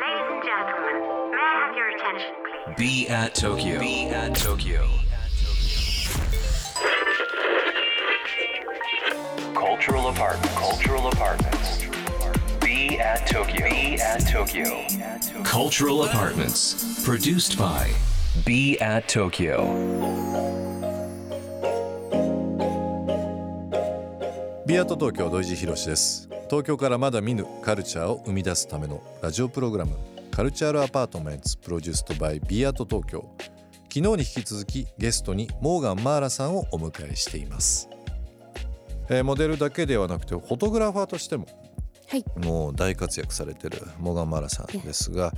Ladies and gentlemen, may I have your attention, please? Be at Tokyo. Be at Tokyo. Cultural apartment. Cultural apartments. Be at Tokyo. Be at Tokyo. Cultural apartments. Produced by Be at Tokyo. ビアート東京土井地博です 東京からまだ見ぬカルチャーを生み出すためのラジオプログラムカルチャールアパートメンツプロデューストバイビアート東京。昨日に引き続きゲストにモーガン・マーラさんをお迎えしています、えーモデルだけではなくてフォトグラファーとしてもはい。もう大活躍されてるモーガン・マーラさんですが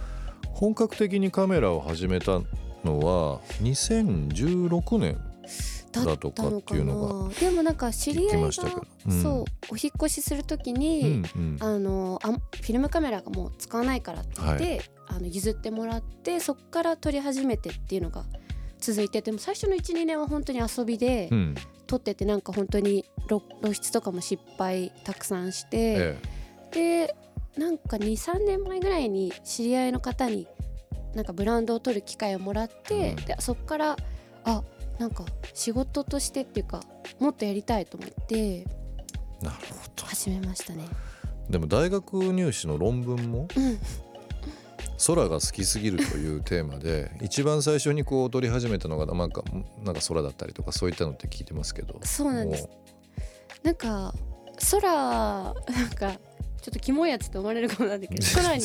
本格的にカメラを始めたのは2016年だとかっていうのがでもなんか知り合いがうん。そうお引っ越しするときうに、んうん。あのあフィルムカメラがもう使わないからって言って、あの譲ってもらってそこから撮り始めてっていうのが続いてても最初の12年は本当に遊びでうん。撮っててなんか本当に露露出とかも失敗たくさんして、えでなんか23年前ぐらいに知り合いの方になんかブランドを撮る機会をもらって、うん。でそこからあなんか仕事としてっていうかもっとやりたいと思ってえなるほど。始めましたね。でも大学入試の論文もうん。空が好きすぎるというテーマで一番最初にこう撮り始めたのがなんかなんか空だったりとかそういったのって聞いてますけどそうなんです。もなんか空なんかちょっとキモいやつと思われるかもなんだけど空に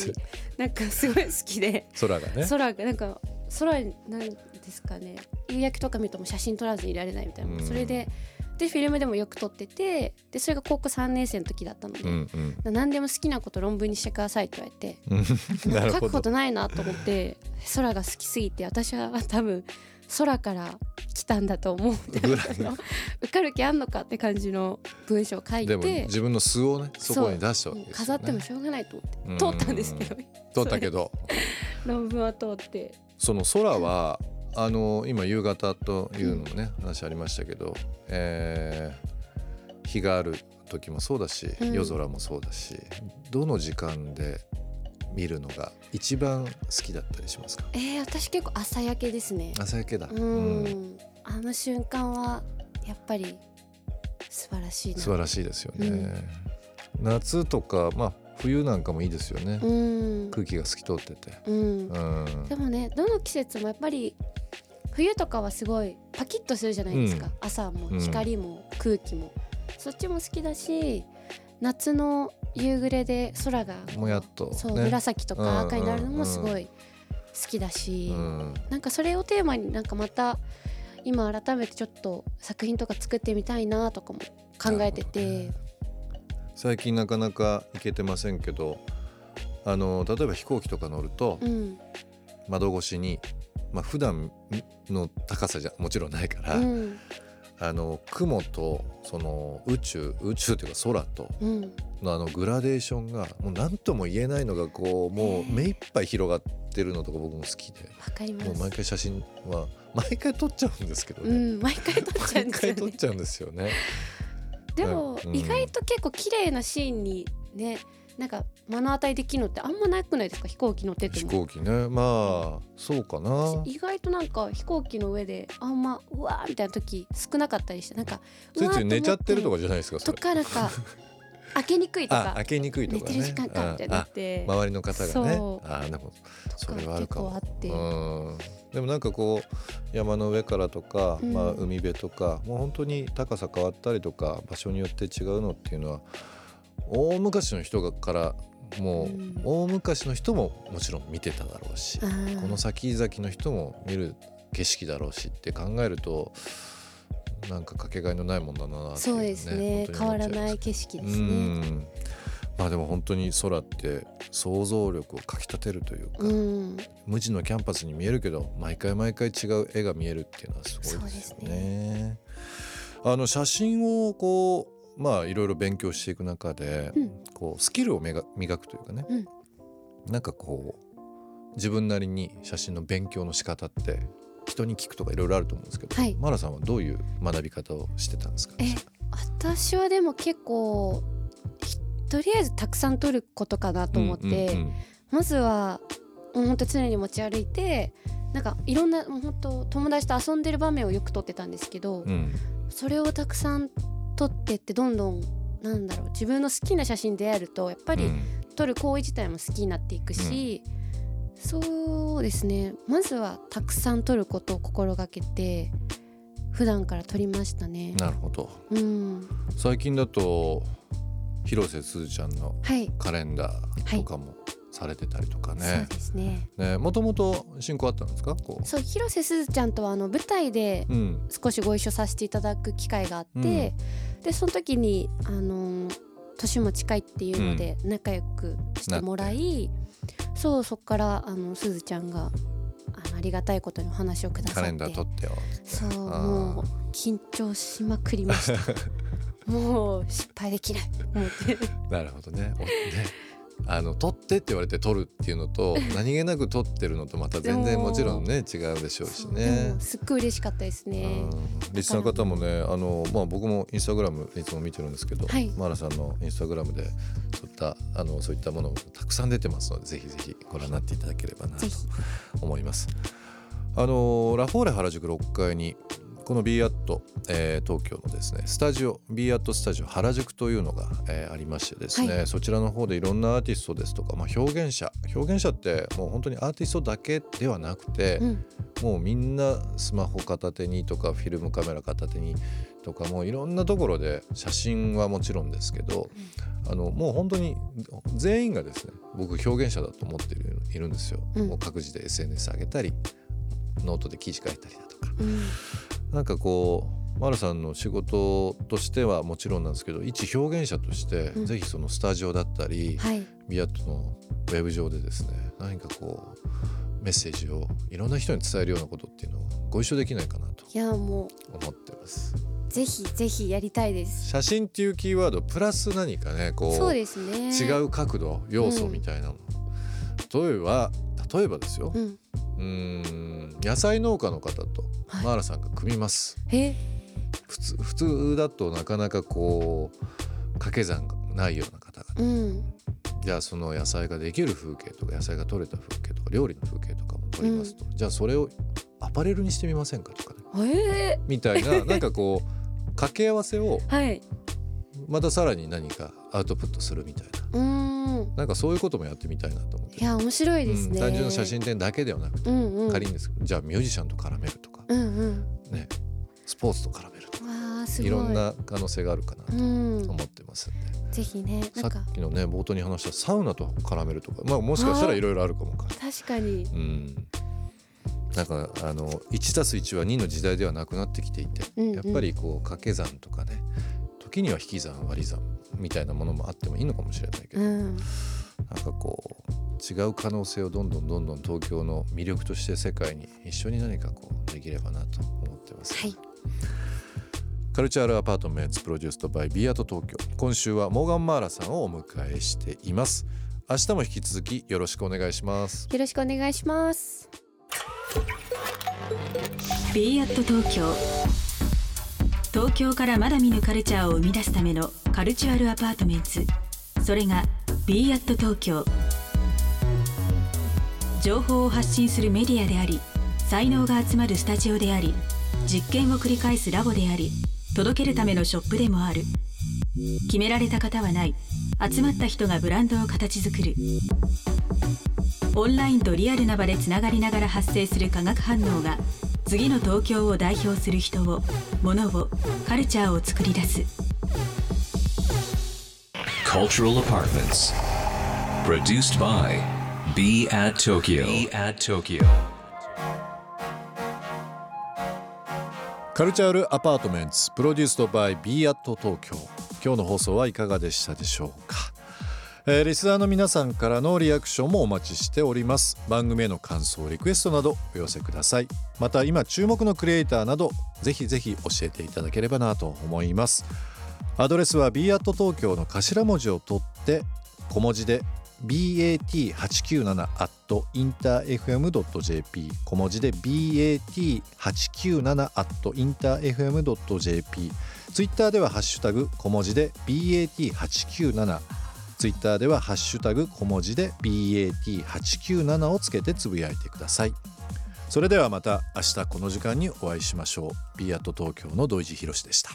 なんかすごい好きで。う空がね。空がなんか空に何ですかね。夕焼けとか見るともう写真撮らずにいられないみたいな、うん。それででフィルムでもよく撮っててでそれが高校3年生の時だったので、うん。うん何でも好きなこと論文にしてくださいって言われて。書くことないなと思って空が好きすぎて私は多分空から来たんだと思うってぐらいの受かる気あんのかって感じの文章を書いでもて自分の素をねそこに出したわけですよ、ね、飾ってもしょうがないと思うん。って通ったんですけど。撮ったけど。論文は通って。その空はあの今夕方というのもね、話ありましたけど、えー日がある時もそうだし、うん。夜空もそうだしどの時間で見るのが一番好きだったりしますか？えー、私結構朝焼けですね。朝焼けだ、うん。あの瞬間はやっぱり素晴らしいな。素晴らしいですよね、夏とかまあ冬なんかもいいですよね、うん。空気が透き通ってて、うん。うん。でもねどの季節もやっぱり冬とかはすごいパキッとするじゃないですか、うん。朝もうん。光も空気も、そっちも好きだし夏の夕暮れで空がもやっとそう、ね紫とか赤になるのもすごい好きだし、うん。なんかそれをテーマになんかまた今改めてちょっと作品とか作ってみたいなとかも考えてて、最近なかなか行けてませんけどあの例えば飛行機とか乗ると、うん。窓越しに、まあ普段の高さじゃもちろんないから、うん。あの雲とその宇宙宇宙というか空とうん。のあのグラデーションがもう何とも言えないのがこうもう目いっぱい広がってるのとか僕も好きでわかります。もう毎回写真は毎回撮っちゃうんですけどうね、ん毎回撮っちゃうん毎ですよねでもうん意外と結構綺麗なシーンにねなんか目の当たりできるのってあんまなくないですか？飛行機乗ってて飛も行機ねまあそうかな。意外となんか飛行機の上であんまうわーみたいな時少なかったりしてなんかついつい寝ちゃってるとかじじゃないですかそとれ。かなんか 開けにくいとか。あ開けにくいとかね。寝てる時間かみたいになって。あ周りの方がね。そう。あでもそれはあるかも。結構あって。うん。でもなんかこう山の上からとか、うん。まあ、海辺とかもう本当に高さ変わったりとか場所によって違うのっていうのは大昔の人からもう、うん。大昔の人ももちろん見てただろうし、この先々の人も見る景色だろうしって考えるとなんかかけがえのないもんだなねそうですね。変わらない景色ですうねん。まあでも本当に空って想像力をかきたてるというか、うん。無地のキャンパスに見えるけど毎回毎回違う絵が見えるっていうのはすごいですよそうね。あの写真をこうまあいろいろ勉強していく中で、うん。こうスキルをめが磨くというかね、うん。なんかこう自分なりに写真の勉強の仕方って人に聞くとかいろいろあると思うんですけど、はい。マラさんはどういう学び方をしてたんですか？え私はでも結構ひとりあえずたくさん撮ることかなと思って、うんうんまずはもうほんと常に持ち歩いてなんかいろんなもう本当友達と遊んでる場面をよく撮ってたんですけど、うん。それをたくさん撮ってってどんどんなんだろう自分の好きな写真であるとやっぱりうん。撮る行為自体も好きになっていくし、そうですね。まずはたくさん撮ることを心がけて普段から撮りましたね。なるほど。うん、最近だと広瀬すずちゃんのはい、カレンダーとかもされてたりとかそうねですね。ねもともと親交あったんですか？こそう広瀬すずちゃんとはあの舞台でう、うん、少しご一緒させていただく機会があって、でその時にあのー年も近いっていうので仲良くしてもらい、そうそっからあのすずちゃんがあのありがたいことにお話をくださって。カレンダー撮ってよそうもう緊張しまくりました。もう失敗できない。思ってなるほどね。おねあの撮ってって言われて撮るっていうのと 何気なく撮ってるのとまた全然もちろんね違うでしょうしでねも。すっごい嬉しかったですね。うん。リスナーの方もねあの、まあ、僕もインスタグラムいつも見てるんですけど、はい。マーラさんのインスタグラムでそういったあのそういったものもたくさん出てますのでぜひぜひご覧になっていただければなと思います。あのラフォーレ原宿6階にこの b アット、えー東京のですねスタジオ b アットスタジオ原宿というのが、えーありましてですね、はそちらの方でいろんなアーティストですとか、まあ、表現者表現者ってもう本当にアーティストだけではなくて、うん。もうみんなスマホ片手にとかフィルムカメラ片手にとかもういろんなところで写真はもちろんですけど、あのもう本当に全員がですね僕表現者だと思っているいるんですよ、うん。もう各自で SNS 上げたりノートで記事書いたりだとか。うんなんかこうマルさんの仕事としてはもちろんなんですけど一表現者として、うん。ぜひそのスタジオだったり、はい。 BE AT のウェブ上でですね何かこうメッセージをいろんな人に伝えるようなことっていうのをご一緒できないかなといやも思ってます。うぜひぜひやりたいです。写真っていうキーワードプラス何かねこそううですね。違う角度要素みたいなもの、例えば例えばですよ。うんうーん。野菜農家の方とはい。マーラさんが組みます、え。普通普通だとなかなかこう掛け算がないような方がうん。じゃあその野菜ができる風景とか野菜が取れた風景とか料理の風景とかも撮りますと、じゃあそれをアパレルにしてみませんかとかね。え。みたいななんかこう掛け合わせをー、はいまたさらに何かアウトプットするみたいな。うーん。なんかそういうこともやってみたいなと思って。いや面白いですね、うん単純な写真展だけではなくて、うんうん。仮にですじゃあミュージシャンと絡めるとか、うんうん。ねスポーツと絡めるとかい。いろんな可能性があるかなとうん。思ってますんで、ぜひねなさっきのね冒頭に話したサウナと絡めるとかまあもしかしたらいろいろあるかもか確かに。うん。なんかあの 1+1 は2の時代ではなくなってきていて、うんうん。やっぱりこう掛け算とかね時には引き算割り算みたいなものもあってもいいのかもしれないけど、うん。なんかこう違う可能性をどんどんどんどん東京の魅力として世界に一緒に何かこうできればなと思ってます。はい。カルチャールアパートメンツプロデュースドバイビアート東京。今週はモーガン・マーラさんをお迎えしています。明日も引き続きよろしくお願いします。よろしくお願いします。b アット東京東京からまだ見ぬカルチャーを生み出すための Cultural Apartments。それが b アット東京情報を発信するメディアであり才能が集まるスタジオであり実験を繰り返すラボであり届けるためのショップでもある。決められた方はない。集まった人がブランドを形作る。オンラインとリアルな場でつながりながら発生する化学反応が次の東京を代表する人を物をカルチャーを作り出す Cultural Apartments. Produced by Be at Tokyo. Be at Tokyo. カルチャールアパートメンツプロデュースドバイ b アット東京今日の放送はいかがでしたでしょうか、えーリスナーの皆さんからのリアクションもお待ちしております。番組への感想リクエストなどお寄せください。また今注目のクリエイターなどぜひぜひ教えていただければなと思います。アドレスは b アット東京の頭文字を取って小文字で bat897 at interfm.jp 小文字で bat897 at interfm.jp ツイッターではハッシュタグ小文字で bat897 ツイッターでは「ハッシュタグ小文字で BAT897」をつけてつぶやいてください。それではまた明日この時間にお会いしましょう。B アット東京の土井地博でした。